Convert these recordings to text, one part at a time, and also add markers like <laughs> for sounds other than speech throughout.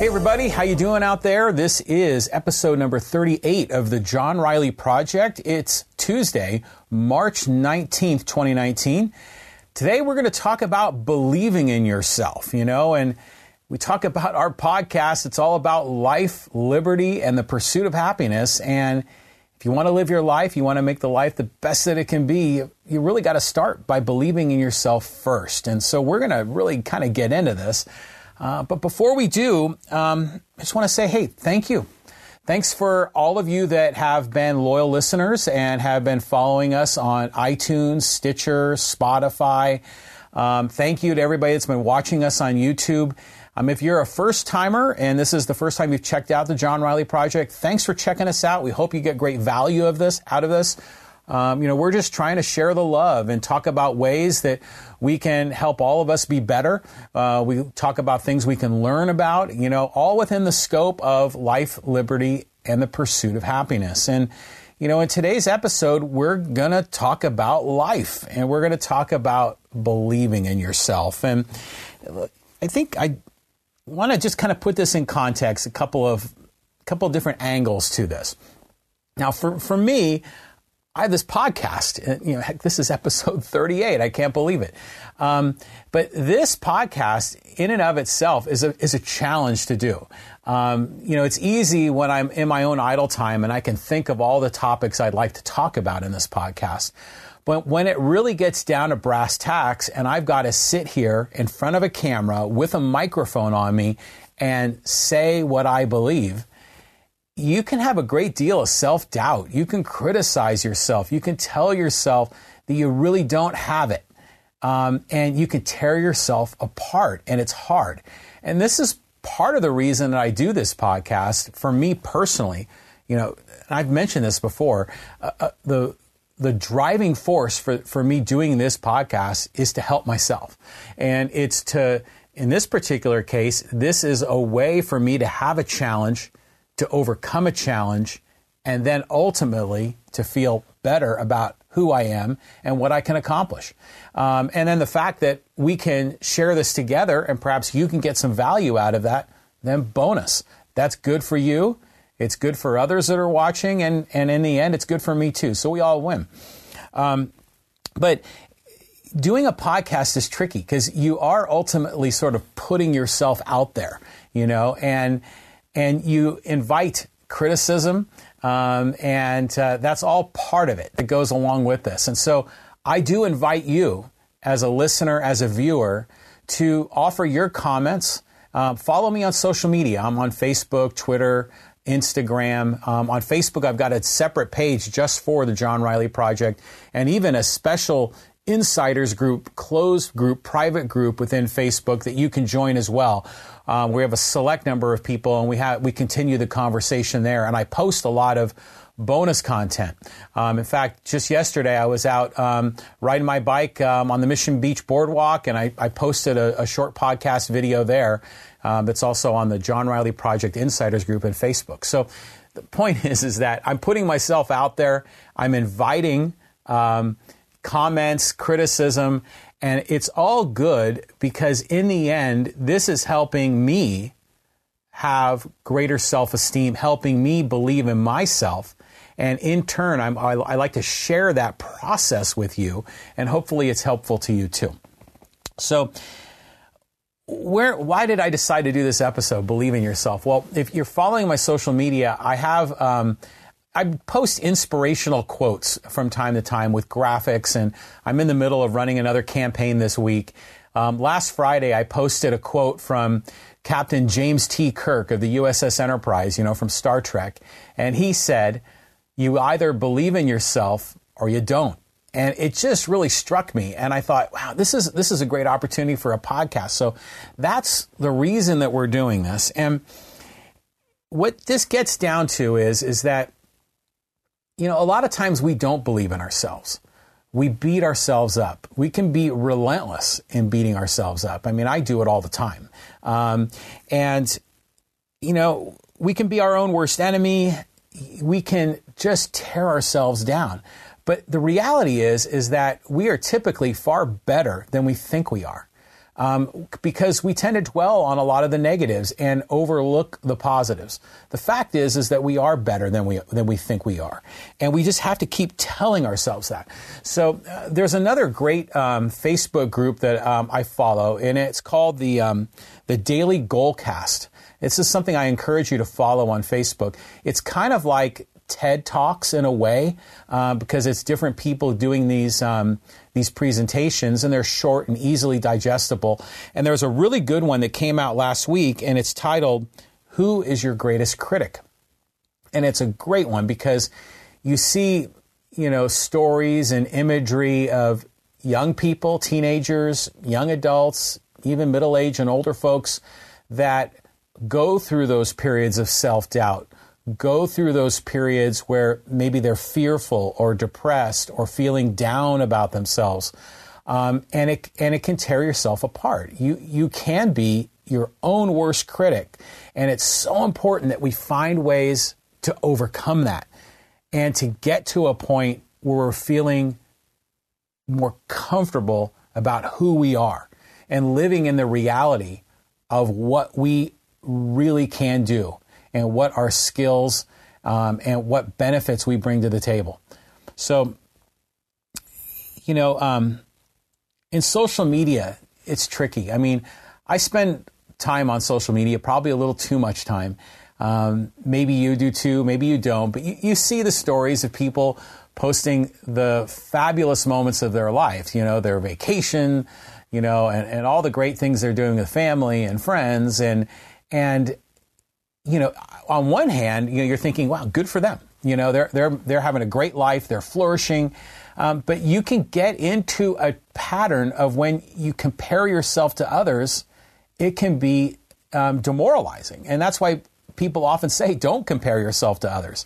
Hey everybody, how you doing out there? This is episode number 38 of the John Riley Project. It's Tuesday, March 19th, 2019. Today we're going to talk about believing in yourself, you know, and we talk about our podcast. It's all about life, liberty, and the pursuit of happiness. And if you want to live your life, you want to make the life the best that it can be, you really got to start by believing in yourself first. And so we're going to really kind of get into this. Uh, but before we do, um, I just want to say, hey, thank you. Thanks for all of you that have been loyal listeners and have been following us on iTunes, Stitcher, Spotify. Um, thank you to everybody that's been watching us on YouTube. Um, if you're a first timer and this is the first time you've checked out the John Riley Project, thanks for checking us out. We hope you get great value of this out of this. Um, you know, we're just trying to share the love and talk about ways that we can help all of us be better. Uh, we talk about things we can learn about, you know, all within the scope of life, liberty, and the pursuit of happiness. And, you know, in today's episode, we're going to talk about life and we're going to talk about believing in yourself. And I think I want to just kind of put this in context, a couple of, a couple of different angles to this. Now, for, for me, I have this podcast. You know, heck, this is episode <laughs> 38. I can't believe it. Um, but this podcast, in and of itself, is a is a challenge to do. Um, you know, it's easy when I'm in my own idle time and I can think of all the topics I'd like to talk about in this podcast. But when it really gets down to brass tacks, and I've got to sit here in front of a camera with a microphone on me and say what I believe you can have a great deal of self doubt. You can criticize yourself. You can tell yourself that you really don't have it. Um, and you can tear yourself apart, and it's hard. And this is part of the reason that I do this podcast for me personally. You know, I've mentioned this before. Uh, uh, the the driving force for, for me doing this podcast is to help myself. And it's to, in this particular case, this is a way for me to have a challenge to overcome a challenge and then ultimately to feel better about who I am and what I can accomplish. Um, and then the fact that we can share this together and perhaps you can get some value out of that, then bonus. That's good for you. It's good for others that are watching. And, and in the end, it's good for me too. So we all win. Um, but doing a podcast is tricky because you are ultimately sort of putting yourself out there, you know, and and you invite criticism, um, and uh, that's all part of it that goes along with this. And so I do invite you, as a listener, as a viewer, to offer your comments. Uh, follow me on social media. I'm on Facebook, Twitter, Instagram. Um, on Facebook, I've got a separate page just for the John Riley Project and even a special insiders group, closed group, private group within Facebook that you can join as well. Um, we have a select number of people, and we have we continue the conversation there. And I post a lot of bonus content. Um, in fact, just yesterday I was out um, riding my bike um, on the Mission Beach Boardwalk, and I, I posted a, a, short podcast video there um, that's also on the John Riley Project Insiders Group in Facebook. So the point <laughs> is, is that I'm putting myself out there. I'm inviting um, comments, criticism, and it's all good because in the end, this is helping me have greater self esteem, helping me believe in myself. And in turn, I'm, I, I like to share that process with you, and hopefully it's helpful to you too. So, where why did I decide to do this episode? Believe in yourself. Well, if you're following my social media, I have um, I post inspirational quotes from time to time with graphics, and I'm in the middle of running another campaign this week. Um, last Friday, I posted a quote from Captain James T. Kirk of the USS Enterprise, you know, from Star Trek, and he said, "You either believe in yourself or you don't." And it just really struck me, and I thought, "Wow, this is this is a great opportunity for a podcast." So that's the reason that we're doing this, and what this gets down to is is that you know, a lot of times we don't believe in ourselves. We beat ourselves up. We can be relentless in beating ourselves up. I mean, I do it all the time. Um, and, you know, we can be our own worst enemy. We can just tear ourselves down. But the reality is, is that we are typically far better than we think we are. Um, because we tend to dwell on a lot of the negatives and overlook the positives. The fact is, is that we are better than we than we think we are, and we just have to keep telling ourselves that. So uh, there's another great um, Facebook group that um, I follow, and it's called the um, the Daily Goalcast. This is something I encourage you to follow on Facebook. It's kind of like TED Talks in a way uh, because it's different people doing these um, these presentations and they're short and easily digestible. And there's a really good one that came out last week and it's titled "Who is Your Greatest Critic?" And it's a great one because you see, you know, stories and imagery of young people, teenagers, young adults, even middle age and older folks that go through those periods of self doubt go through those periods where maybe they're fearful or depressed or feeling down about themselves. Um, and it and it can tear yourself apart. You you can be your own worst critic, and it's so important that we find ways to overcome that and to get to a point where we're feeling more comfortable about who we are and living in the reality of what we really can do and what our skills um, and what benefits we bring to the table. So, you know, um, in social media, it's tricky. I mean, I spend time on social media, probably a little too much time. Um, maybe you do too, maybe you don't, but you, you see the stories of people posting the fabulous moments of their life, you know, their vacation, you know, and, and all the great things they're doing with family and friends. And, and you know, on one hand, you know, you're thinking, wow, good for them. You know, they're they're they're having a great life, they're flourishing. Um, but you can get into a pattern of when you compare yourself to others, it can be um, demoralizing, and that's why people often say, don't compare yourself to others.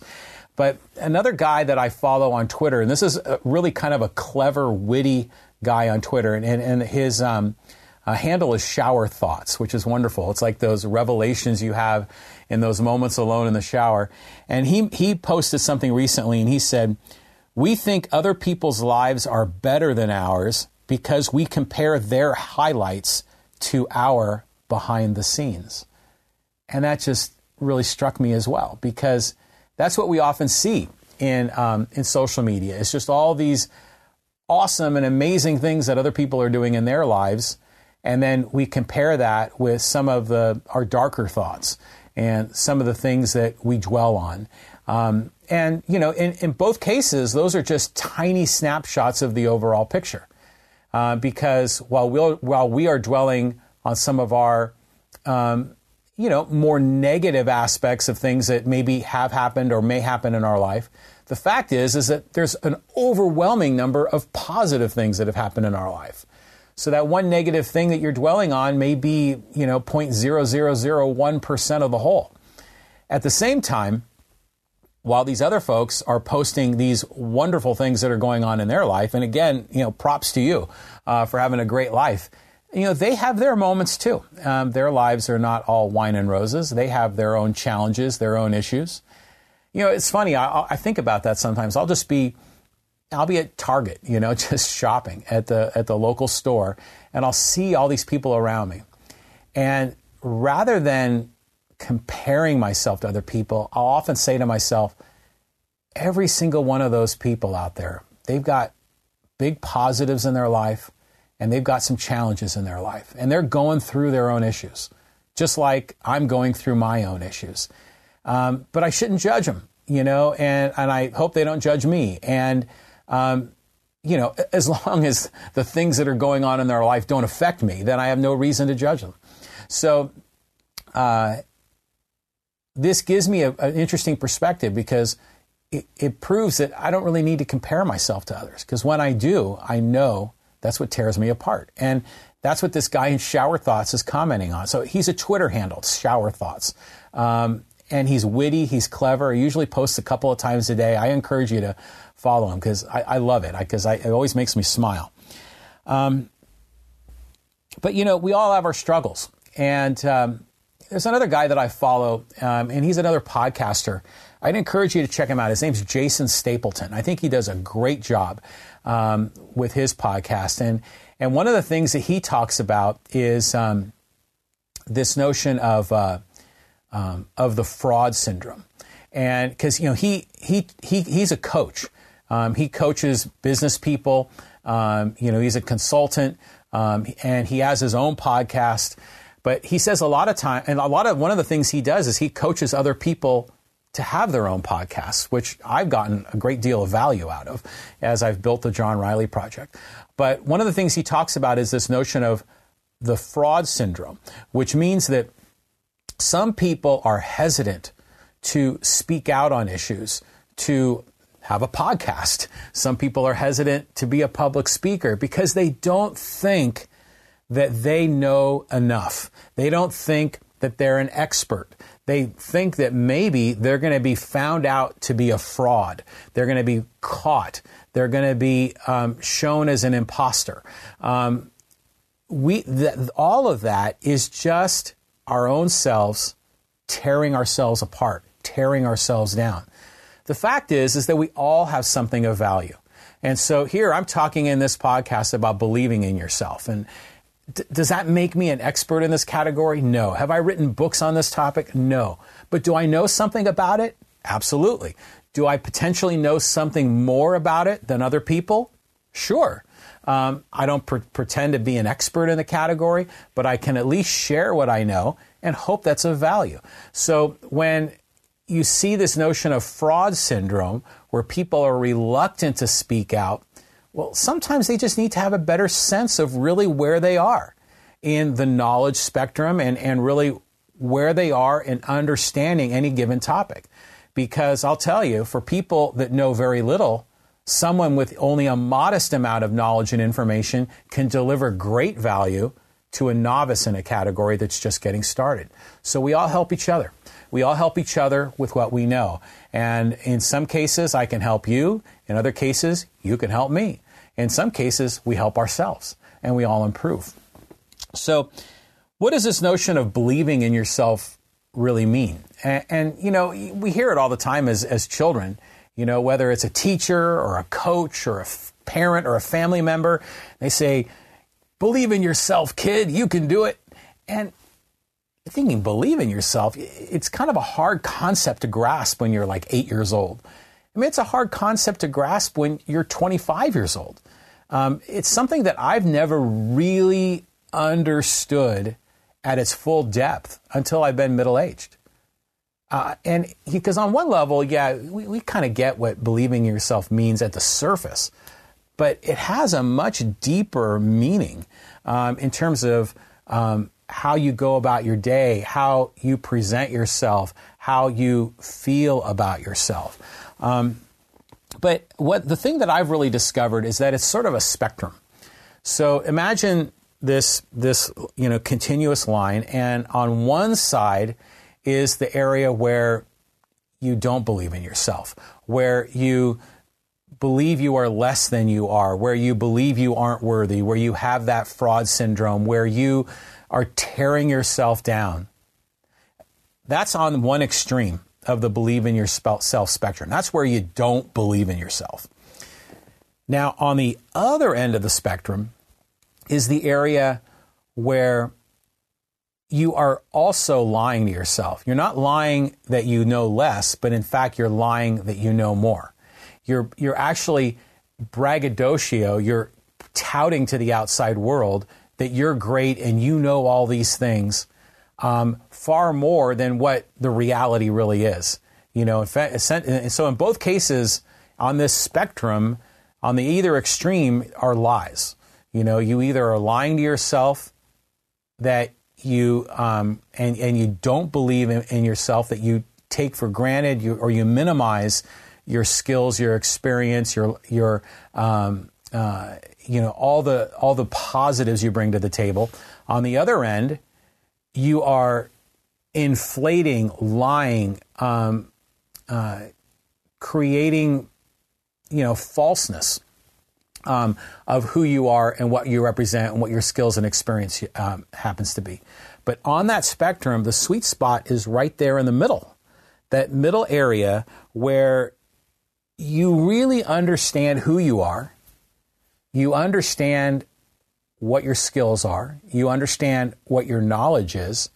But another guy that I follow on Twitter, and this is really kind of a clever, witty guy on Twitter, and, and, and his um, uh, handle is shower thoughts, which is wonderful. It's like those revelations you have in those moments alone in the shower. And he, he posted something recently and he said, We think other people's lives are better than ours because we compare their highlights to our behind the scenes. And that just really struck me as well because that's what we often see in, um, in social media. It's just all these awesome and amazing things that other people are doing in their lives and then we compare that with some of the, our darker thoughts and some of the things that we dwell on. Um, and, you know, in, in both cases, those are just tiny snapshots of the overall picture. Uh, because while, we'll, while we are dwelling on some of our, um, you know, more negative aspects of things that maybe have happened or may happen in our life, the fact is, is that there's an overwhelming number of positive things that have happened in our life. So that one negative thing that you're dwelling on may be, you know, 0.0001% of the whole. At the same time, while these other folks are posting these wonderful things that are going on in their life, and again, you know, props to you uh, for having a great life. You know, they have their moments too. Um, their lives are not all wine and roses. They have their own challenges, their own issues. You know, it's funny. I, I think about that sometimes. I'll just be I'll be at Target, you know, <laughs> just shopping at the at the local store, and I'll see all these people around me. And rather than comparing myself to other people, I'll often say to myself, every single one of those people out there, they've got big positives in their life and they've got some challenges in their life and they're going through their own issues, just like I'm going through my own issues. Um, but I shouldn't judge them, you know, and, and I hope they don't judge me. And um, you know, as <laughs> long as the things that are going on in their life don't affect me, then I have no reason to judge them. So, uh, this gives me a, an interesting perspective because it, it, proves that I don't really need to compare myself to others. Because when I do, I know that's what tears me apart. And that's what this guy in Shower Thoughts is commenting on. So he's a Twitter handle, Shower Thoughts. Um, and he's witty, he's clever. He usually posts a couple of times a day. I encourage you to follow him because I, I, love it because it always makes me smile. Um, but you know, we all have our struggles, and um, there's another guy that I follow, um, and he's another podcaster. I'd encourage you to check him out. His name's Jason Stapleton. I think he does a great job um, with his podcast, and And one of the things that he talks about is um, this notion of uh, um, of the fraud syndrome, and because you know he he he he's a coach, um, he coaches business people. Um, you know, he's a consultant, um, and he has his own podcast. But he says a lot of time, and a lot of one of the things he does is he coaches other people to have their own podcasts, which I've gotten a great deal of value out of as I've built the John Riley Project. But one of the things he talks about is this notion of the fraud syndrome, which means that some people are hesitant to speak out on issues, to have a podcast. Some people are hesitant to be a public speaker because they don't think that they know enough. They don't think that they're an expert. They think that maybe they're going to be found out to be a fraud. They're going to be caught. They're going to be um, shown as an imposter. Um, we th- all of that is just our own selves tearing ourselves apart, tearing ourselves down. The fact is, is that we all have something of value. And so here I'm talking in this podcast about believing in yourself. And d- does that make me an expert in this category? No. Have I written books on this topic? No. But do I know something about it? Absolutely. Do I potentially know something more about it than other people? Sure. Um, I don't pre- pretend to be an expert in the category, but I can at least share what I know and hope that's of value. So when you see this notion of fraud syndrome where people are reluctant to speak out, well, sometimes they just need to have a better sense of really where they are in the knowledge spectrum and, and really where they are in understanding any given topic. Because I'll tell you, for people that know very little, someone with only a modest amount of knowledge and information can deliver great value to a novice in a category that's just getting started. So we all help each other. We all help each other with what we know. And in some cases, I can help you. In other cases, you can help me. In some cases, we help ourselves and we all improve. So, what does this notion of believing in yourself really mean? And, and, you know, we hear it all the time as, as children, you know, whether it's a teacher or a coach or a f- parent or a family member, they say, believe in yourself, kid, you can do it. And thinking believe in yourself, it's kind of a hard concept to grasp when you're like eight years old. I mean, it's a hard concept to grasp when you're 25 years old. Um, it's something that I've never really understood at its full depth until I've been middle aged. Uh, and because on one level, yeah, we, we kind of get what believing in yourself means at the surface, but it has a much deeper meaning um, in terms of um, how you go about your day, how you present yourself, how you feel about yourself. Um, but what the thing that I've really discovered is that it's sort of a spectrum. So imagine this this you know continuous line, and on one side is the area where you don't believe in yourself, where you believe you are less than you are, where you believe you aren't worthy, where you have that fraud syndrome, where you are tearing yourself down. That's on one extreme of the believe in yourself self spectrum. That's where you don't believe in yourself. Now, on the other end of the spectrum is the area where you are also lying to yourself. You're not lying that you know less, but in fact, you're lying that you know more. You're, you're actually braggadocio, you're touting to the outside world that you're great and you know all these things um, far more than what the reality really is. You know, in fact, so in both cases on this spectrum, on the either extreme are lies. You know, you either are lying to yourself that you um, and and you don't believe in, in, yourself that you take for granted, you, or you minimize your skills, your experience, your your um, uh, you know all the all the positives you bring to the table. On the other end, you are inflating, lying, um, uh, creating, you know, falseness um, of who you are and what you represent and what your skills and experience um, happens to be. But on that spectrum, the sweet spot is right there in the middle, that middle area where you really understand who you are, you understand what your skills are, you understand what your knowledge is,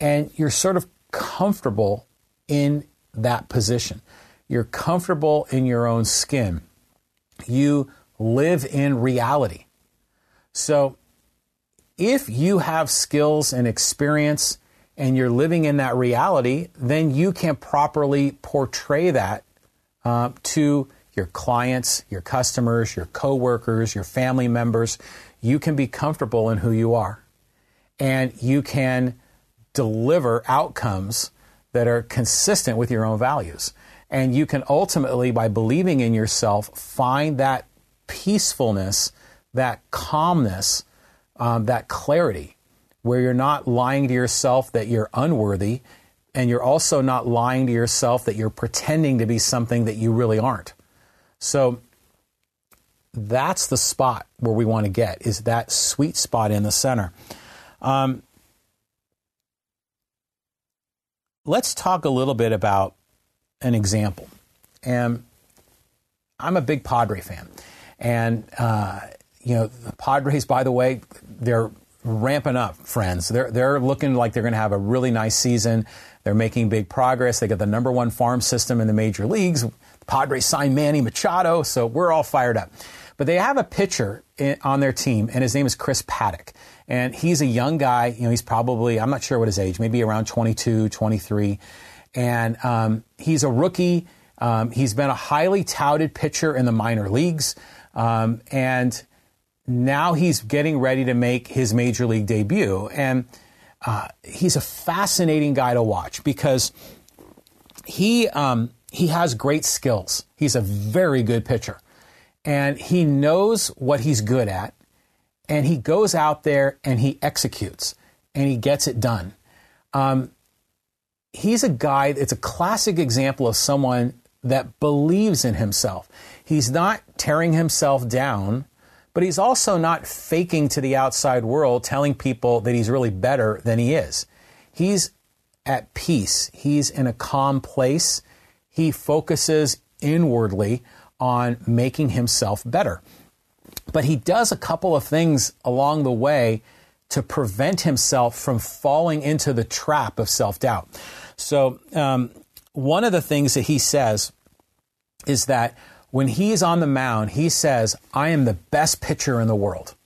and you're sort of comfortable in that position. You're comfortable in your own skin. You live in reality. So, if you have skills and experience and you're living in that reality, then you can properly portray that uh, to your clients, your customers, your coworkers, your family members. You can be comfortable in who you are, and you can deliver outcomes that are consistent with your own values. And you can ultimately, by believing in yourself, find that peacefulness, that calmness, um, that clarity, where you're not lying to yourself that you're unworthy, and you're also not lying to yourself that you're pretending to be something that you really aren't. So that's the spot where we want to get, is that sweet spot in the center. Um, let's talk a little bit about an example. And I'm a big Padre fan. And, uh, you know, the Padres, by the way, they're ramping up, friends. They're, they're looking like they're going to have a really nice season. They're making big progress. They got the number one farm system in the major leagues. The Padres signed Manny Machado, so we're all fired up. But they have a pitcher in, on their team, and his name is Chris Paddack. And he's a young guy. You know, he's probably, I'm not sure what his age, maybe around 22, 23. And um, he's a rookie. Um, he's been a highly touted pitcher in the minor leagues. Um, and now he's getting ready to make his major league debut. And uh, he's a fascinating guy to watch because he, um, he has great skills. He's a very good pitcher. And he knows what he's good at and he goes out there and he executes and he gets it done. Um, he's a guy, it's a classic example of someone that believes in himself. He's not tearing himself down, but he's also not faking to the outside world, telling people that he's really better than he is. He's at peace, he's in a calm place. He focuses inwardly on making himself better. But he does a couple of things along the way to prevent himself from falling into the trap of self doubt. So, um, one of the things that he says is that when he's on the mound, he says, I am the best pitcher in the world.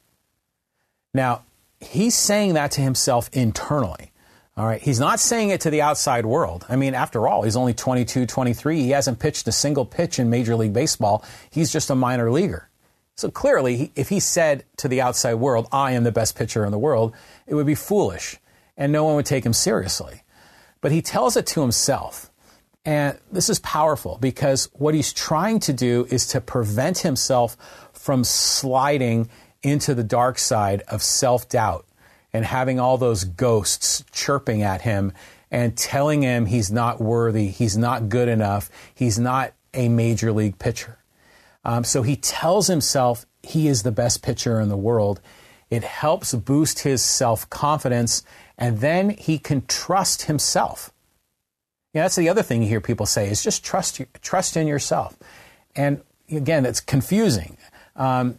Now, he's saying that to himself internally. All right. He's not saying it to the outside world. I mean, after all, he's only 22, 23. He hasn't pitched a single pitch in Major League Baseball. He's just a minor leaguer. So clearly, if he said to the outside world, I am the best pitcher in the world, it would be foolish and no one would take him seriously. But he tells it to himself. And this is powerful because what he's trying to do is to prevent himself from sliding into the dark side of self doubt and having all those ghosts chirping at him and telling him he's not worthy, he's not good enough, he's not a major league pitcher. Um, so he tells himself he is the best pitcher in the world. It helps boost his self confidence, and then he can trust himself. Yeah, that's the other thing you hear people say is just trust trust in yourself. And again, it's confusing. Um,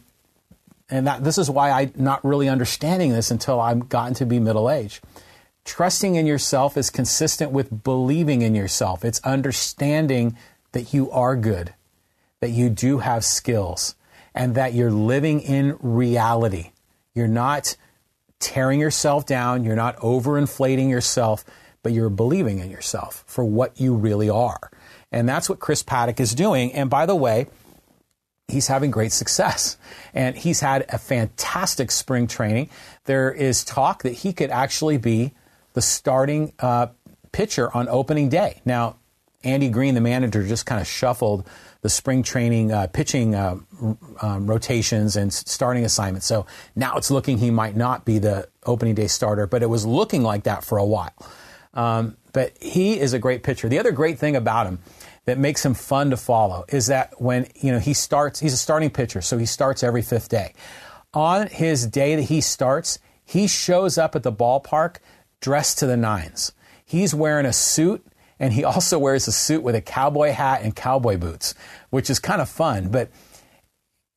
and that, this is why I'm not really understanding this until I've gotten to be middle age. Trusting in yourself is consistent with believing in yourself. It's understanding that you are good, that you do have skills and that you're living in reality. You're not tearing yourself down, you're not overinflating yourself, but you're believing in yourself for what you really are. And that's what Chris Paddack is doing. And by the way, he's having great success. And he's had a fantastic spring training. There is talk that he could actually be the starting uh, pitcher on opening day. Now, Andy Green, the manager, just kind of shuffled the spring training uh, pitching uh, um, rotations and starting assignments. So now it's looking he might not be the opening day starter, but it was looking like that for a while. Um, but he is a great pitcher. The other great thing about him that makes him fun to follow is that when you know he starts, he's a starting pitcher, so he starts every fifth day. On his day that he starts, he shows up at the ballpark dressed to the nines. He's wearing a suit and he <laughs> also wears a suit with a cowboy hat and cowboy boots, which is kind of fun. But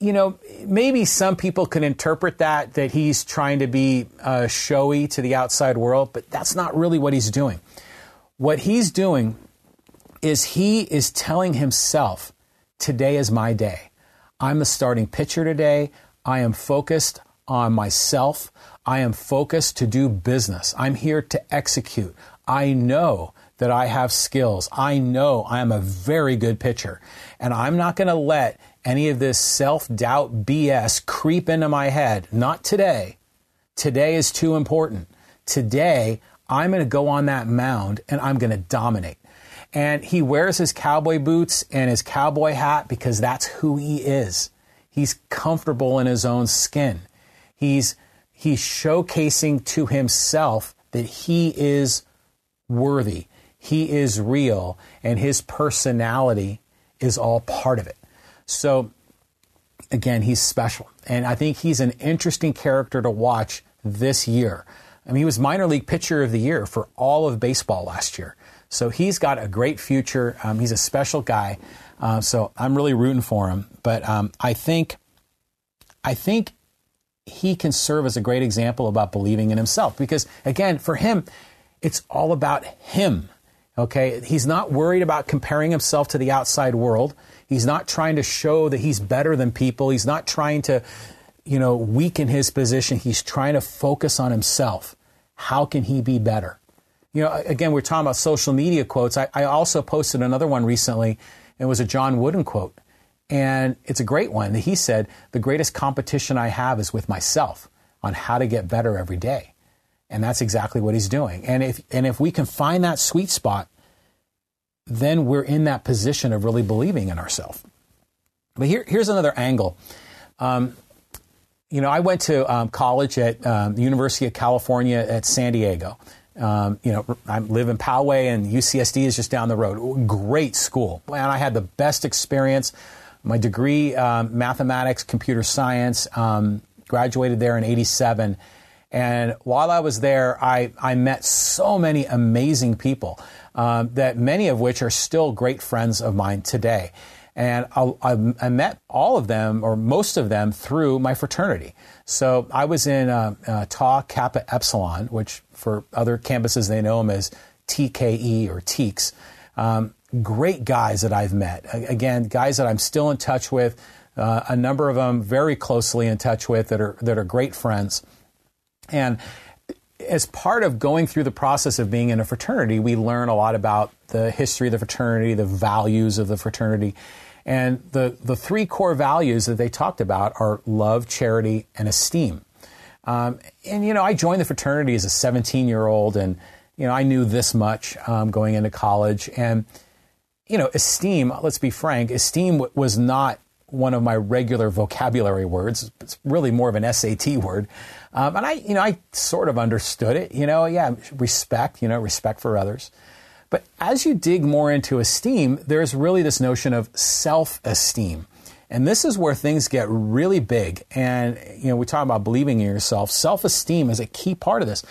you know, maybe some people can interpret that that he's trying to be uh, showy to the outside world, but that's not really what he's doing. What he's doing is he is telling himself, today is my day. I'm the starting pitcher today. I am focused on myself. I am focused to do business. I'm here to execute. I know that I have skills. I know I am a very good pitcher. And I'm not going to let any of this self doubt BS creep into my head. Not today. Today is too important. Today, I'm going to go on that mound and I'm going to dominate. And he wears his cowboy boots and his cowboy hat because that's who he is. He's comfortable in his own skin. He's, he's showcasing to himself that he is worthy. He is real and his personality is all part of it. So, again, he's special. And I think he's an interesting character to watch this year. I mean, he was minor league pitcher of the year for all of baseball last year. So he's got a great future. Um, he's a special guy. Uh, so I'm really rooting for him. But um, I think, I think he can serve as a great example about believing in himself. Because again, for him, it's all about him. Okay, he's not worried about comparing himself to the outside world. He's not trying to show that he's better than people. He's not trying to, you know, weaken his position. He's trying to focus on himself. How can he be better? You know, again, we're talking about social media quotes. I, I also posted another one recently. It was a John Wooden quote. And it's a great one. that He said, The greatest competition I have is with myself on how to get better every day. And that's exactly what he's doing. And if, and if we can find that sweet spot, then we're in that position of really believing in ourselves. But here, here's another angle. Um, you know, I went to um, college at um, the University of California at San Diego. Um, you know, I live in Poway, and UCSD is just down the road. Great school, and I had the best experience. My degree, um, mathematics, computer science, um, graduated there in '87 and while I was there, I, I met so many amazing people um, that many of which are still great friends of mine today. And I, I, I, met all of them, or most of them, through my fraternity. So I was in uh, uh, Tau Kappa Epsilon, which for other campuses they know them as TKE or Tekes. Um, great guys that I've met. Again, guys that I'm still in touch with. Uh, a number of them very closely in touch with that are that are great friends. And as part of going through the process of being in a fraternity, we learn a lot about the history of the fraternity, the values of the fraternity. And the, the three core values that they talked about are love, charity, and esteem. Um, and, you know, I joined the fraternity as a 17 year old, and, you know, I knew this much um, going into college. And, you know, esteem, let's be frank, esteem w- was not one of my regular vocabulary words. It's really more of an SAT word. Um, and I, you know, I sort of understood it. You know, yeah, respect. You know, respect for others. But as you dig more into esteem, there's really this notion of self-esteem. And this is where things get really big. And, you know, we talk about believing in yourself. Self esteem is a key part of this.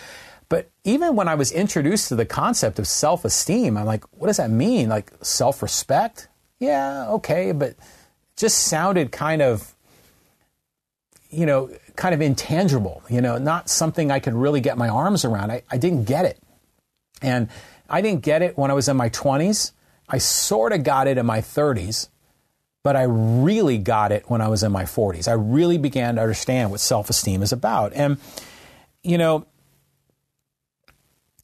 But even when I was introduced to the concept of self esteem, I'm like, what does that mean? Like self respect? Yeah, okay, but just sounded kind of, you know, kind of intangible, you know, not something I could really get my arms around. I, I didn't get it. And I didn't get it when I was in my 20s. I sort of got it in my 30s, but I really got it when I was in my 40s. I really began to understand what self esteem is about. And, you know,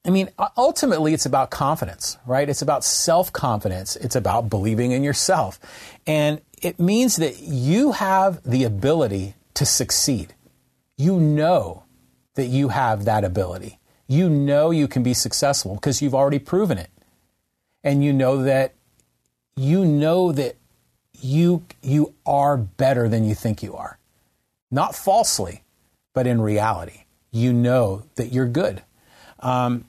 I mean, ultimately, it's about confidence, right? It's about self confidence. It's about believing in yourself. And it means that you have the ability to succeed you know that you have that ability. You know you can be successful because you've already proven it. And you know that you know that you you are better than you think you are. Not falsely, but in reality. You know that you're good. Um,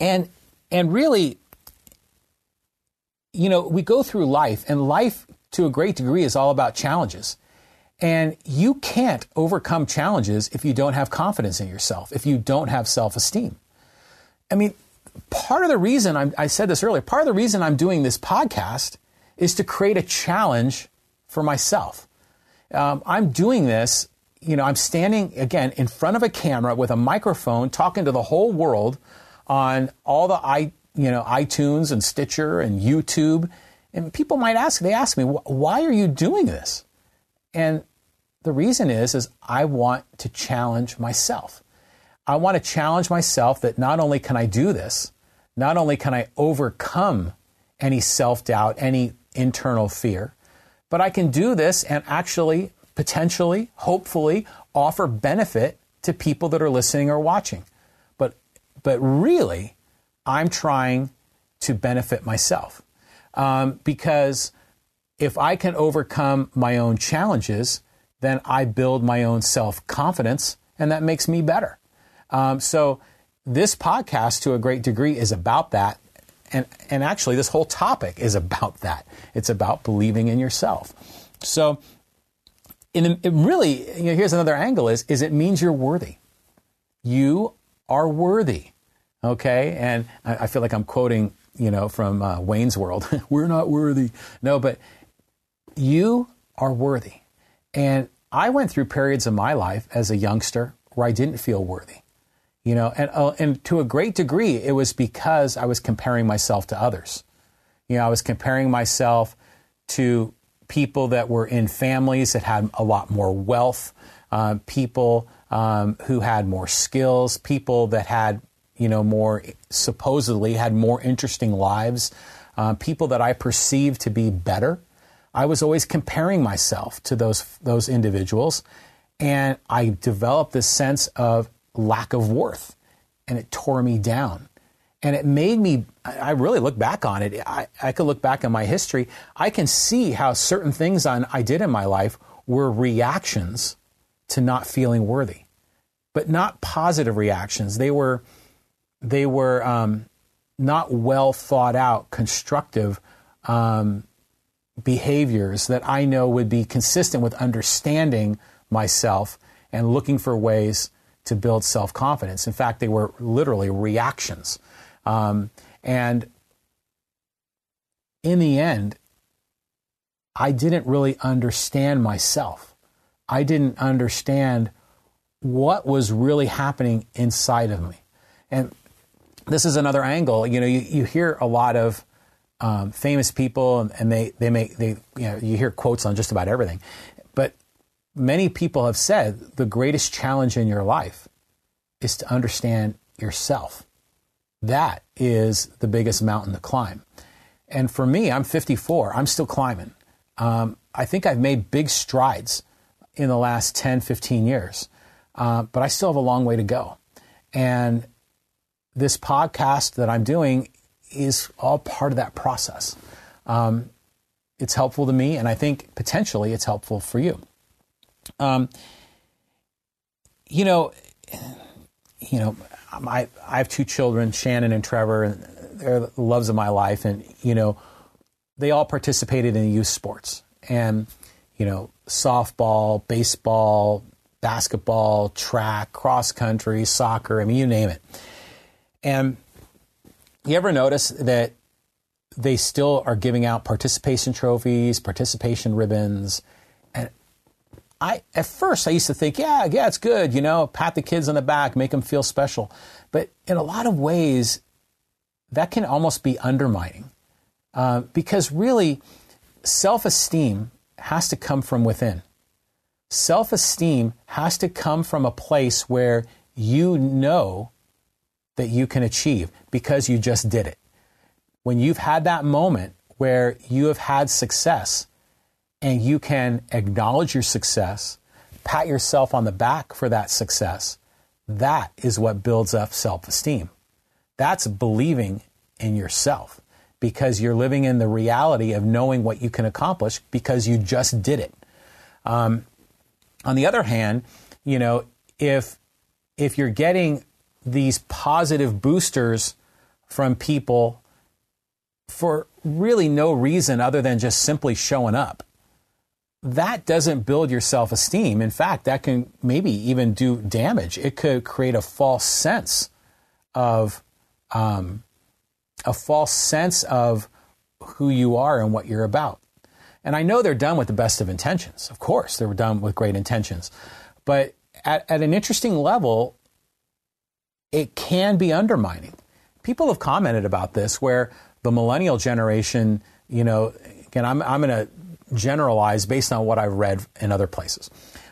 and and really you know, we go through life and life to a great degree is all about challenges. And you can't overcome challenges if you don't have confidence in yourself, if you don't have self esteem. I mean, part of the reason I'm, i said this earlier, part of the reason I'm doing this podcast is to create a challenge for myself. Um, I'm doing this, you know, I'm standing again in front of a camera with a microphone talking to the whole world on all the i you know iTunes and Stitcher and YouTube. And people might ask, they ask me, why are you doing this? And the reason is, is I want to challenge myself. I want to challenge myself that not only can I do this, not only can I overcome any self doubt, any internal fear, but I can do this and actually, potentially, hopefully, offer benefit to people that are listening or watching. But, but really, I'm trying to benefit myself. Um, because if I can overcome my own challenges, then I build my own self confidence, and that makes me better. Um, so, this podcast, to a great degree, is about that. And, and actually, this whole topic is about that. It's about believing in yourself. So, in, it really, you know, here's another angle: is is it means you're worthy. You are worthy. Okay, and I, I feel like I'm quoting, you know, from uh, Wayne's World. <laughs> We're not worthy. No, but you are worthy. And I went through periods of my life as a youngster where I didn't feel worthy. You know, and, uh, and to a great degree, it was because I was comparing myself to others. You know, I was comparing myself to people that were in families that had a lot more wealth, uh, people um, who had more skills, people that had, you know, more supposedly had more interesting lives, uh, people that I perceived to be better. I was always comparing myself to those those individuals, and I developed this sense of lack of worth, and it tore me down. And it made me, I really look back on it. I, I could look back on my history. I can see how certain things on, I did in my life were reactions to not feeling worthy, but not positive reactions. They were, they were um, not well thought out, constructive um, behaviors that I know would be consistent with understanding myself and looking for ways to build self confidence. In fact, they were literally reactions. Um, and in the end, I didn't really understand myself. I didn't understand what was really happening inside of me. And this is another angle. You know, you, you hear a lot of um, famous people, and, they they make they you know you hear quotes on just about everything, but many people have said the greatest challenge in your life is to understand yourself. That is the biggest mountain to climb. And for me, I'm 54. I'm still climbing. Um, I think I've made big strides in the last 10, 15 years, uh, but I still have a long way to go. And this podcast that I'm doing is all part of that process. Um, it's helpful to me, and I think potentially it's helpful for you. Um, you know, you know, I I have two children, Shannon and Trevor, and they're the loves of my life, and you know, they all participated in youth sports, and you know, softball, baseball, basketball, track, cross country, soccer. I mean, you name it, and you ever notice that they still are giving out participation trophies, participation ribbons? And I, at first, I used to think, yeah, yeah, it's good, you know, pat the kids on the back, make them feel special. But in a lot of ways, that can almost be undermining uh, because really, self esteem has to come from within. Self esteem has to come from a place where you know that you can achieve because you just did it. When you've had that moment where you have had success and you can acknowledge your success, pat yourself on the back for that success, that is what builds up self esteem. That's believing in yourself because you're living in the reality of knowing what you can accomplish because you just did it. Um, on the other hand, you know, if if you're getting these positive boosters from people for really no reason other than just simply showing up. That doesn't build your self esteem. In fact, that can maybe even do damage. It could create a false sense of um, a false sense of who you are and what you're about. And I know they're done with the best of intentions. Of course, they were done with great intentions. But at, at an interesting level, it can be undermining. People have commented about this where the millennial generation, you know, again, I'm, I'm going to generalize based on what I've read in other places,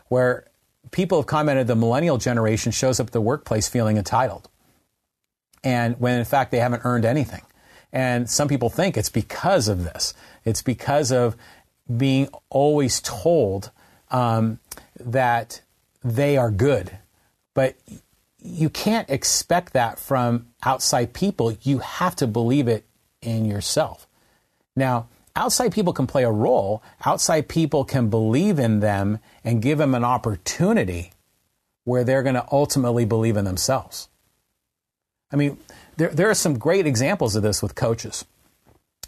where people have commented the millennial generation shows up at the workplace feeling entitled. And when in fact they haven't earned anything. And some people think it's because of this. It's because of being always told um, that they are good. But you can't expect that from outside people. You have to believe it in yourself. Now, outside people can play a role. Outside people can believe in them and give them an opportunity where they're going to ultimately believe in themselves. I mean, there, there are some great examples of this with coaches.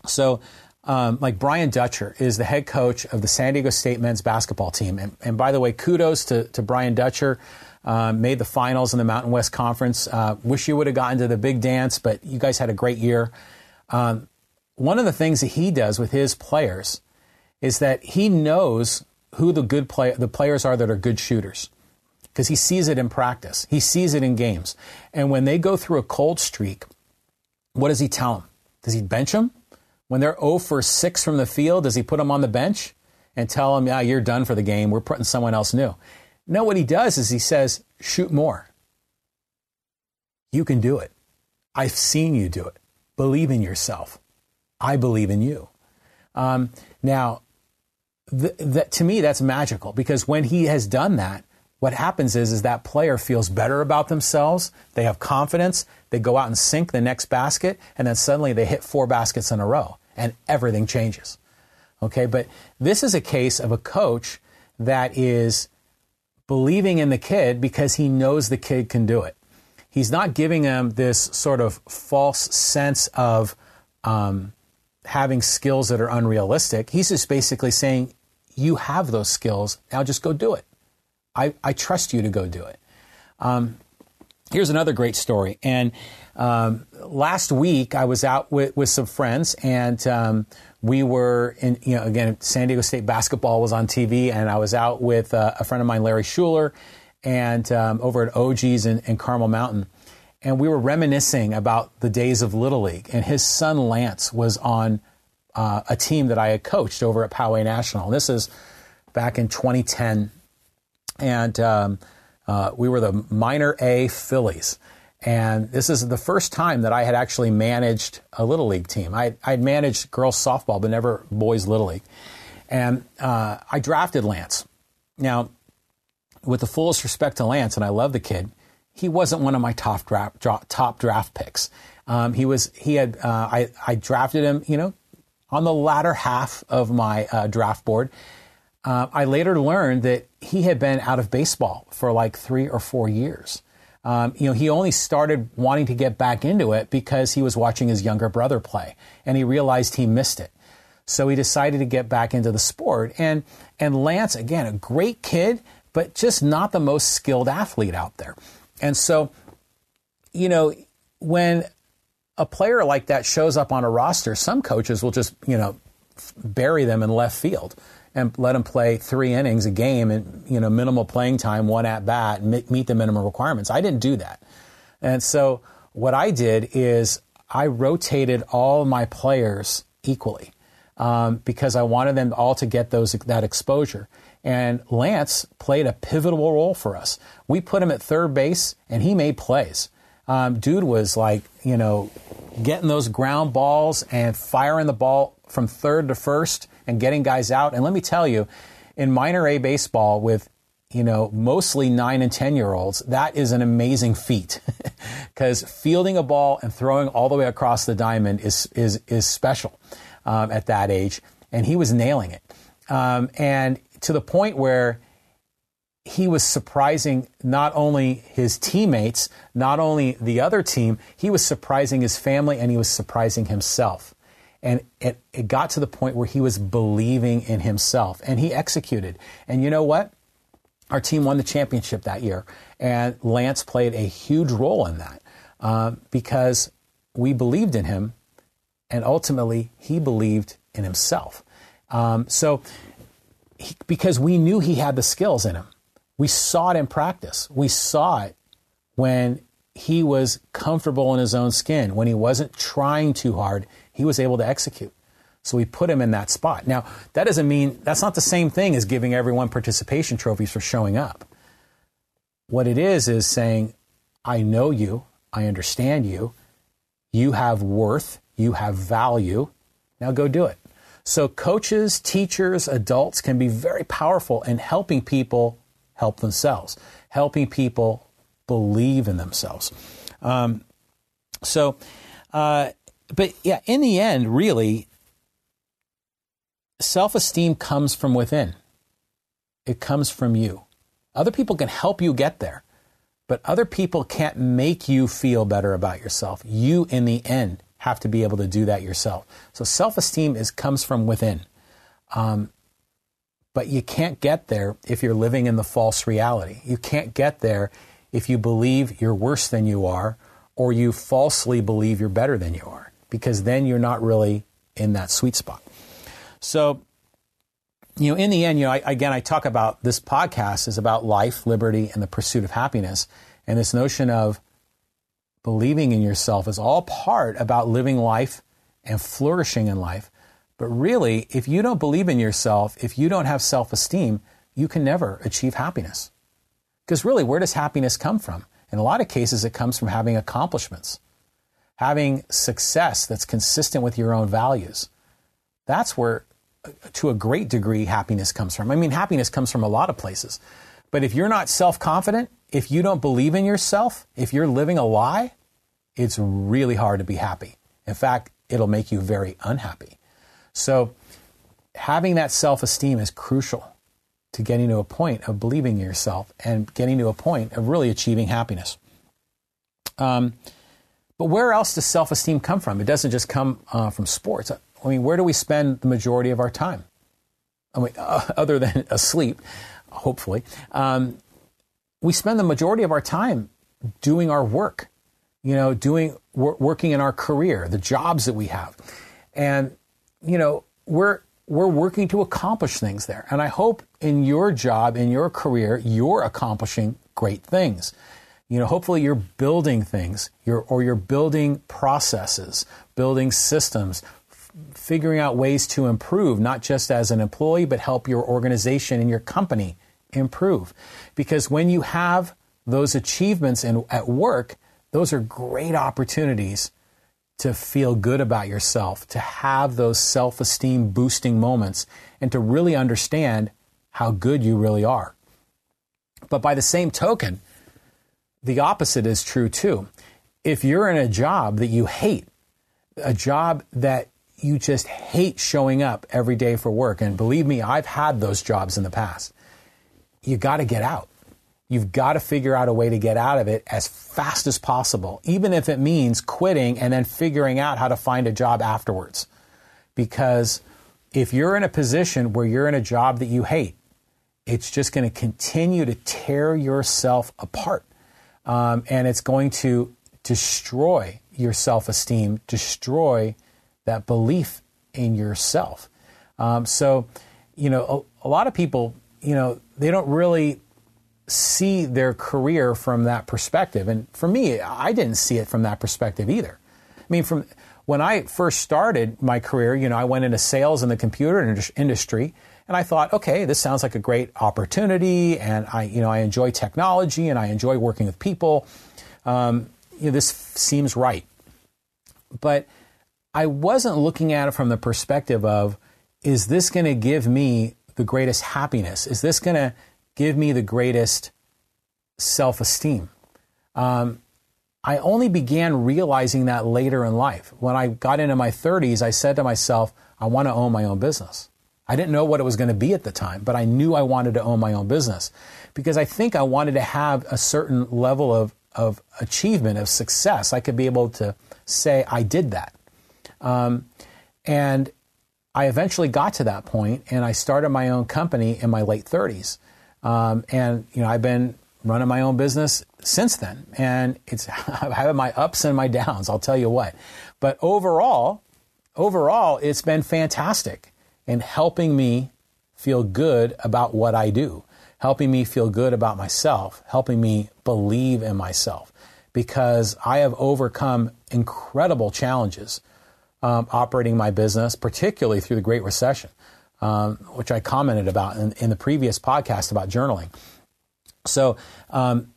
So, um, like Brian Dutcher is the head coach of the San Diego State men's basketball team. And, and by the way, kudos to, to Brian Dutcher. Uh, made the finals in the Mountain West Conference. Uh, wish you would have gotten to the big dance, but you guys had a great year. Um, one of the things that he does with his players is that he knows who the good play the players are that are good shooters because he sees it in practice. He sees it in games. And when they go through a cold streak, what does he tell them? Does he bench them? When they're 0 for 6 from the field, does he put them on the bench and tell them, yeah, you're done for the game. We're putting someone else new. No, what he does is he says, shoot more. You can do it. I've seen you do it. Believe in yourself. I believe in you. Um, now, th- that, to me, that's magical because when he has done that, what happens is, is that player feels better about themselves. They have confidence. They go out and sink the next basket, and then suddenly they hit four baskets in a row, and everything changes. Okay, but this is a case of a coach that is believing in the kid because he knows the kid can do it. He's not giving him this sort of false sense of um, having skills that are unrealistic. He's just basically saying, You have those skills. Now just go do it. I, I trust you to go do it. Um, here's another great story. And um, last week, I was out with, with some friends, and um, we were in, you know, again, San Diego State basketball was on TV, and I was out with uh, a friend of mine, Larry Schuler, and um, over at OG's in, in Carmel Mountain. And we were reminiscing about the days of Little League, and his son Lance was on uh, a team that I had coached over at Poway National. This is back in 2010, and um, uh, we were the minor A Phillies. And this is the first time that I had actually managed a Little League team. I, I'd managed girls softball, but never boys Little League. And uh, I drafted Lance. Now, with the fullest respect to Lance, and I love the kid, he wasn't one of my top draft, top draft picks. Um, he was he had uh, I, I drafted him, you know, on the latter half of my uh, draft board. Uh, I later learned that he had been out of baseball for like three or four years. Um, you know, he only started wanting to get back into it because he was watching his younger brother play, and he realized he missed it. So he decided to get back into the sport. And and Lance, again, a great kid, but just not the most skilled athlete out there. And so, you know, when a player like that shows up on a roster, some coaches will just, you know, bury them in left field and let them play three innings a game and you know minimal playing time, one at bat, meet the minimum requirements. I didn't do that, and so what I did is I rotated all my players equally um, because I wanted them all to get those that exposure. And Lance played a pivotal role for us. We put him at third base, and he made plays. Um, dude was like, you know, getting those ground balls and firing the ball from third to first and getting guys out. And let me tell you, in minor A baseball with you know, mostly nine and 10 year olds, that is an amazing feat <laughs> because fielding a ball and throwing all the way across the diamond is, is, is special um, at that age. And he was nailing it. Um, and to the point where he was surprising not only his teammates, not only the other team, he was surprising his family and he was surprising himself. And it, it got to the point where he was believing in himself and he executed. And you know what? Our team won the championship that year. And Lance played a huge role in that uh, because we believed in him and ultimately he believed in himself. Um, so, he, because we knew he had the skills in him, we saw it in practice. We saw it when he was comfortable in his own skin, when he wasn't trying too hard, he was able to execute. So we put him in that spot. Now, that doesn't mean that's not the same thing as giving everyone participation trophies for showing up. What it is, is saying, I know you, I understand you, you have worth, you have value, now go do it. So, coaches, teachers, adults can be very powerful in helping people help themselves, helping people believe in themselves. Um, so, uh, but yeah, in the end, really, self esteem comes from within, it comes from you. Other people can help you get there, but other people can't make you feel better about yourself. You, in the end, have to be able to do that yourself. So self-esteem is comes from within. Um, but you can't get there if you're living in the false reality. You can't get there if you believe you're worse than you are or you falsely believe you're better than you are because then you're not really in that sweet spot. So, you know, in the end, you know, I, again, I talk about this podcast is about life, liberty, and the pursuit of happiness. And this notion of believing in yourself is all part about living life and flourishing in life. But really, if you don't believe in yourself, if you don't have self esteem, you can never achieve happiness. Because really, where does happiness come from? In a lot of cases, it comes from having accomplishments, having success that's consistent with your own values. That's where, to a great degree, happiness comes from. I mean, happiness comes from a lot of places. But if you're not self confident, if you don't believe in yourself, if you're living a lie, it's really hard to be happy. In fact, it'll make you very unhappy. So, having that self esteem is crucial to getting to a point of believing in yourself and getting to a point of really achieving happiness. Um, but where else does self esteem come from? It doesn't just come uh, from sports. I mean, where do we spend the majority of our time? I mean, <laughs> uh, other than asleep, hopefully. Um, we spend the majority of our time doing our work you know, doing working in our career, the jobs that we have, and you know, we're we're working to accomplish things there. And I hope in your job, in your career, you're accomplishing great things. You know, hopefully you're building things, you're, or you're building processes, building systems, f- figuring out ways to improve, not just as an employee, but help your organization and your company improve. Because when you have those achievements in, at work, those are great opportunities to feel good about yourself, to have those self esteem boosting moments, and to really understand how good you really are. But by the same token, the opposite is true too. If you're in a job that you hate, a job that you just hate showing up every day for work, and believe me, I've had those jobs in the past, you got to get out. You've got to figure out a way to get out of it as fast as possible, even if it means quitting and then figuring out how to find a job afterwards. Because if you're in a position where you're in a job that you hate, it's just going to continue to tear yourself apart. Um, and it's going to destroy your self esteem, destroy that belief in yourself. Um, so, you know, a, a lot of people, you know, they don't really see their career from that perspective. And for me, I didn't see it from that perspective either. I mean, from when I first started my career, you know, I went into sales in the computer industry and I thought, okay, this sounds like a great opportunity and I, you know, I enjoy technology and I enjoy working with people. Um, you know, this seems right. But I wasn't looking at it from the perspective of, is this going to give me the greatest happiness? Is this going to give me the greatest self esteem. Um, I only began realizing that later in life. When I got into my 30s, I said to myself, I want to own my own business. I didn't know what it was going to be at the time, but I knew I wanted to own my own business because I think I wanted to have a certain level of, of achievement, of success. I could be able to say, I did that. Um, and I eventually got to that point and I started my own company in my late 30s. Um, and you know, I've been running my own business since then, and it's <laughs> had my ups and my downs. I'll tell you what, but overall, overall, it's been fantastic. In helping me feel good about what I do, helping me feel good about myself, helping me believe in myself because I have overcome incredible challenges um, operating my business, particularly through the Great Recession, um, which I commented about in, in, the previous podcast about journaling. So, um,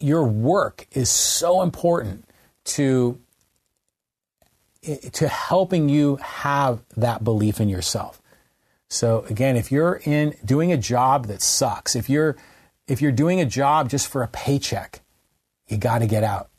your work is so important to to helping you have that belief in yourself. So again, if you're in doing a job that sucks, if you're if you're doing a job just for a paycheck, you got to get out.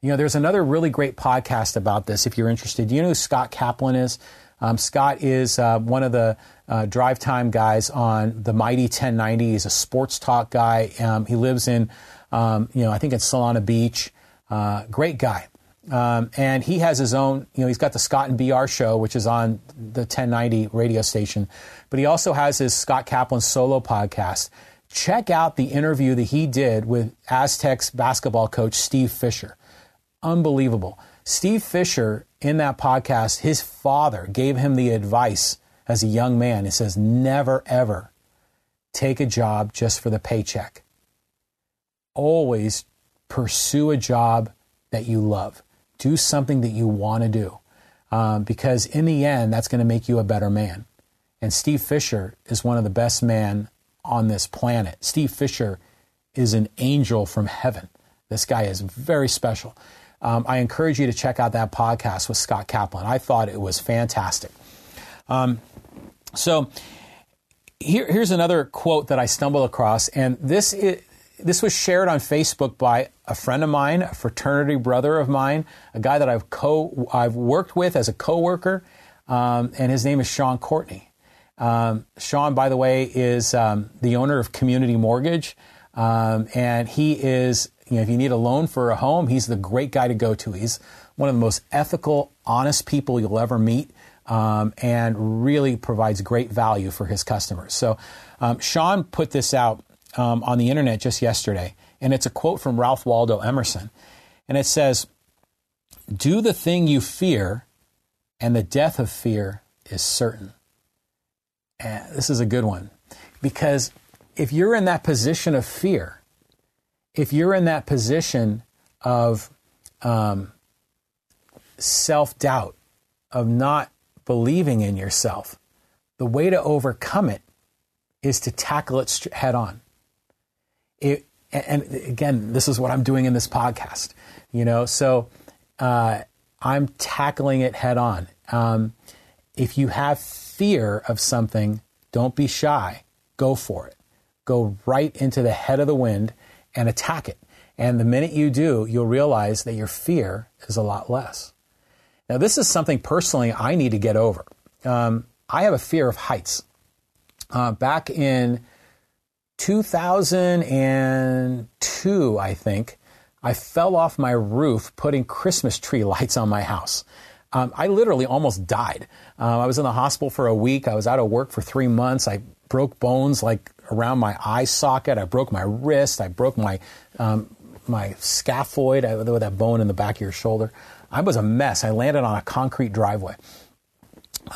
You know, there's another really great podcast about this if you're interested. Do you know who Scott Kaplan is? Um, Scott is uh, one of the uh, drive time guys on the Mighty 1090. He's a sports talk guy. Um, he lives in, um, you know, I think in Solana Beach. Uh, great guy. Um, and he has his own, you know, he's got the Scott and BR show, which is on the 1090 radio station. But he also has his Scott Kaplan solo podcast. Check out the interview that he did with Aztecs basketball coach Steve Fisher. Unbelievable. Steve Fisher, in that podcast, his father gave him the advice as a young man. He says, never, ever take a job just for the paycheck. Always pursue a job that you love do something that you want to do. Um, because in the end, that's going to make you a better man. And Steve Fisher is one of the best men on this planet. Steve Fisher is an angel from heaven. This guy is very special. Um, I encourage you to check out that podcast with Scott Kaplan. I thought it was fantastic. Um, so here, here's another quote that I stumbled across, and this is, this was shared on Facebook by a friend of mine, a fraternity brother of mine, a guy that I've co I've worked with as a coworker, um, and his name is Sean Courtney. Um, Sean, by the way, is um, the owner of Community Mortgage, um, and he is you know if you need a loan for a home, he's the great guy to go to. He's one of the most ethical, honest people you'll ever meet. Um, and really provides great value for his customers. So, um, Sean put this out um, on the internet just yesterday, and it's a quote from Ralph Waldo Emerson. And it says, Do the thing you fear, and the death of fear is certain. And this is a good one because if you're in that position of fear, if you're in that position of um, self doubt, of not believing in yourself, the way to overcome it is to tackle it head on it, and again, this is what I'm doing in this podcast, you know, so uh, I'm tackling it head on. Um, if you have fear of something, don't be shy. Go for it. Go right into the head of the wind and attack it. And the minute you do, you'll realize that your fear is a lot less. Now, this is something personally I need to get over. Um, I have a fear of heights. Uh, back in 2002, I think, I fell off my roof putting Christmas tree <laughs> lights on my house. Um, I literally almost died. Uh, I was in the hospital for a week. I was out of work for three months. I broke bones like around my eye socket. I broke my wrist. I broke my um, my scaphoid, with that bone in the back of your shoulder. I was a mess. I landed on a concrete driveway.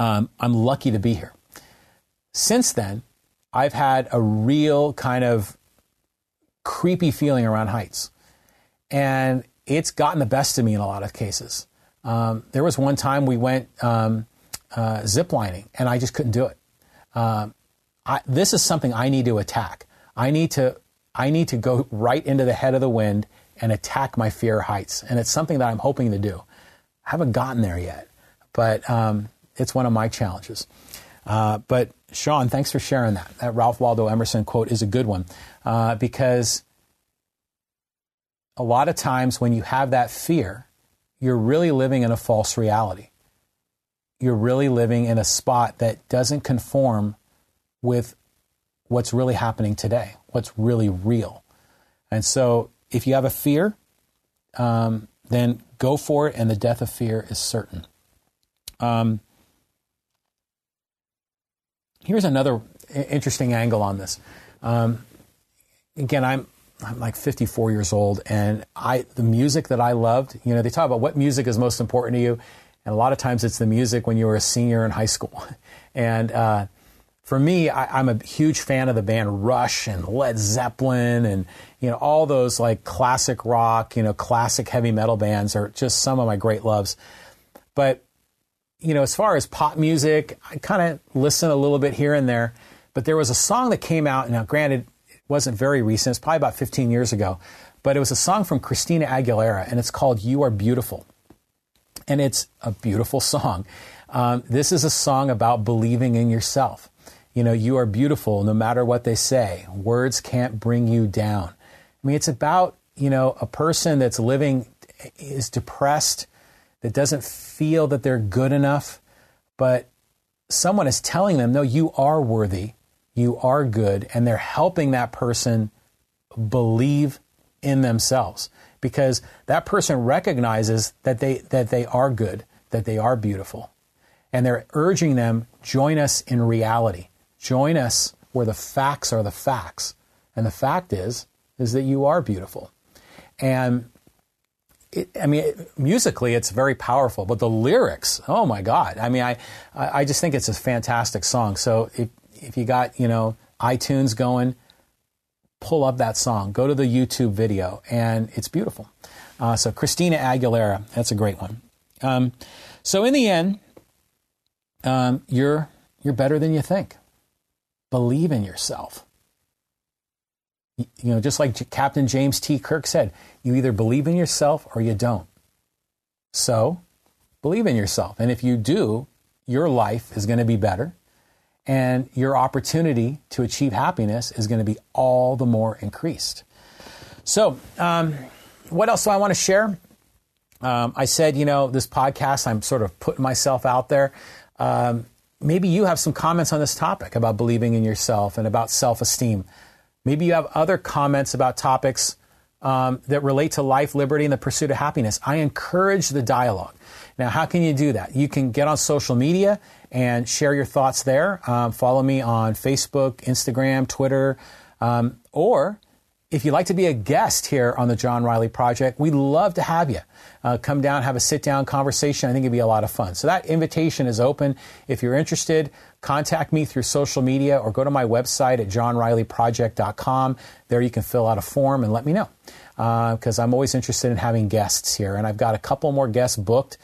Um, I'm lucky to be here. Since then, I've had a real kind of creepy feeling around heights. And it's gotten the best of me in a lot of cases. Um, there was one time we went um, uh, ziplining, and I just couldn't do it. Um, I, this is something I need to attack. I need to, I need to go right into the head of the wind and attack my fear of heights. And it's something that I'm hoping to do. I haven't gotten there yet, but um, it's one of my challenges. Uh, but Sean, thanks for sharing that. That Ralph Waldo Emerson quote is a good one uh, because a lot of times when you have that fear, you're really living in a false reality. You're really living in a spot that doesn't conform with what's really happening today, what's really real. And so if you have a fear, um, then go for it, and the death of fear is certain. Um, here's another interesting angle on this. Um, again, I'm I'm like 54 years old, and I the music that I loved. You know, they talk about what music is most important to you, And a lot of times it's the music when you were a senior in high school. <laughs> And uh, for me, I, am a huge fan of the band Rush and Led Zeppelin and you know all those like classic rock, you know, classic heavy metal bands are just some of my great loves. But you know, as far as pop music, I kind of listen a little bit here and there. But there was a song that came out. Now, granted, it wasn't very recent. It's probably about 15 years ago. But it was a song from Christina Aguilera, and it's called "You Are Beautiful." And it's a beautiful song. Um, this is a song about believing in yourself. You know, you are beautiful no matter what they say. Words can't bring you down. I mean, it's about, you know, a person that's living, is depressed, that doesn't feel that they're good enough, but someone is telling them, no, you are worthy, you are good, and they're helping that person believe in themselves because that person recognizes that they that they are good, that they are beautiful. And they're urging them join us in reality. Join us where the facts are the facts. And the fact is is that you are beautiful. And it, I mean, it, musically, it's very powerful, but the lyrics, oh my God. I mean, I, I just think it's a fantastic song. So if, if you got, you know, iTunes going, pull up that song, go to the YouTube video, and it's beautiful. Uh, so Christina Aguilera, that's a great one. Um, so in the end, um, you're you're better than you think. Believe in yourself. You, know, just like Captain James T. Kirk said, you either believe in yourself or you don't. So, believe in yourself, and if you do, your life is going to be better, and your opportunity to achieve happiness is going to be all the more increased. So, um, what else do I want to share? Um, I said, you know, this podcast, I'm sort of putting myself out there. Um, maybe you have some comments on this topic about believing in yourself and about self esteem. Maybe you have other comments about topics um, that relate to life, liberty, and the pursuit of happiness. I encourage the dialogue. Now, how can you do that? You can get on social media and share your thoughts there. Um, follow me on Facebook, Instagram, Twitter, um, or if you'd like to be a guest here on the John Riley Project, we'd love to have you. Uh, come down, have a sit down conversation. I think it'd be a lot of fun. So that invitation is open. If you're interested, contact me through social media or go to my website at johnrileyproject.com. There you can fill out a form and let me know because uh, I'm always interested in having guests here. And I've got a couple more guests booked.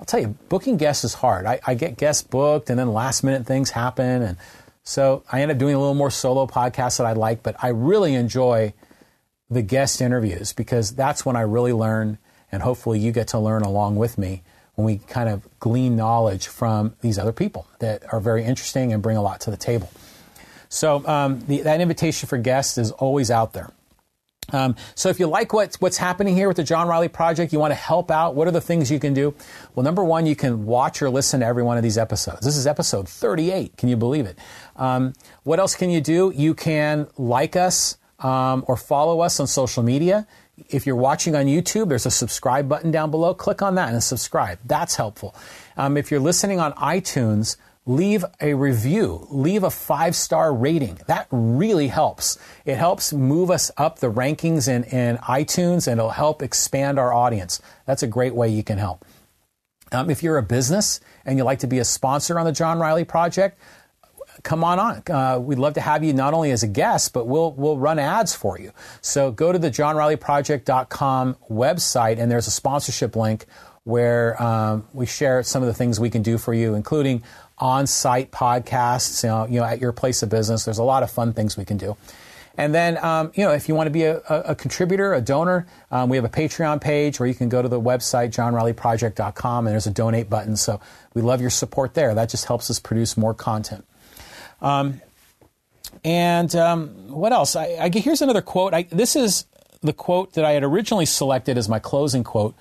I'll tell you, booking guests is hard. I, I get guests booked and then last minute things happen. And so I end up doing a little more solo podcasts that I like, but I really enjoy the guest interviews because that's when I really learn, and hopefully you get to learn along with me when we kind of glean knowledge from these other people that are very interesting and bring a lot to the table. So um, the, that invitation for guests is always out there. Um, so if you like what's, what's happening here with the John Riley Project, you want to help out, what are the things you can do? Well, number one, you can watch or listen to every one of these episodes. This is episode 38. Can you believe it? Um, what else can you do? You can like us um, or follow us on social media. If you're watching on YouTube, there's a subscribe button down below. Click on that and subscribe. That's helpful. Um, if you're listening on iTunes, leave a review, leave a five star rating. That really helps. It helps move us up the rankings in, in iTunes and it'll help expand our audience. That's a great way you can help. Um, if you're a business and you'd like to be a sponsor on the John Riley Project, come on on. Uh, we'd love to have you not only as a guest, but we'll we'll run ads for you. So go to the johnrileyproject.com website, and there's a sponsorship link where um, we share some of the things we can do for you, including on-site podcasts. You know, you know, at your place of business. There's a lot of fun things we can do. And then, um, you know, if you want to be a, a, contributor, a donor, um, we have a Patreon page where you can go to the website, johnrileyproject.com, and there's a donate button. So we love your support there. That just helps us produce more content. Um, and um, what else? I, I, here's another quote. I, this is the quote that I had originally selected as my closing quote,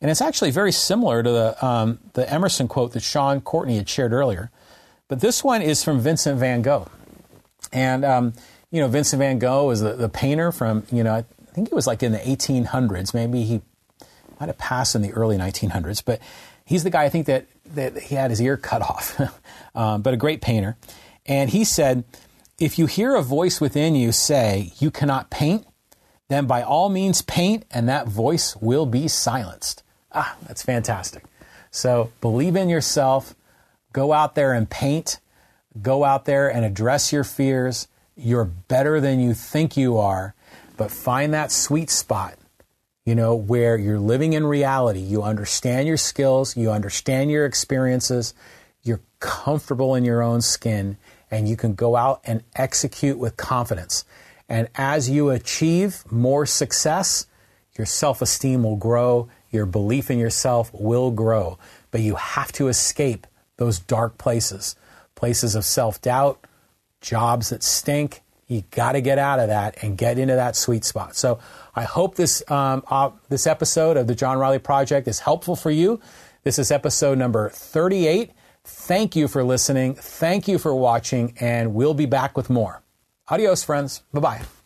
and it's actually very similar to the um, the Emerson quote that Sean Courtney had shared earlier. But this one is from Vincent Van Gogh, and um, you know Vincent Van Gogh is the, the painter from you know I think it was like in the 1800s. Maybe he might have passed in the early 1900s, but he's the guy I think that that he had his ear cut off, <laughs> um, but a great painter. And he said, if you hear a voice within you say, you cannot paint, then by all means paint, and that voice will be silenced. Ah, that's fantastic. So believe in yourself. Go out there and paint. Go out there and address your fears. You're better than you think you are, but find that sweet spot, you know, where you're living in reality. You understand your skills, you understand your experiences, you're comfortable in your own skin, and you can go out and execute with confidence. And as you achieve more success, your self esteem will grow, your belief in yourself will grow. But you have to escape those dark places, places of self doubt, jobs that stink. You got to get out of that and get into that sweet spot. So I hope this um, uh, this episode of the John Riley Project is helpful for you. This is episode number 38. Thank you for listening. Thank you for watching, and we'll be back with more. Adios, friends. Bye bye.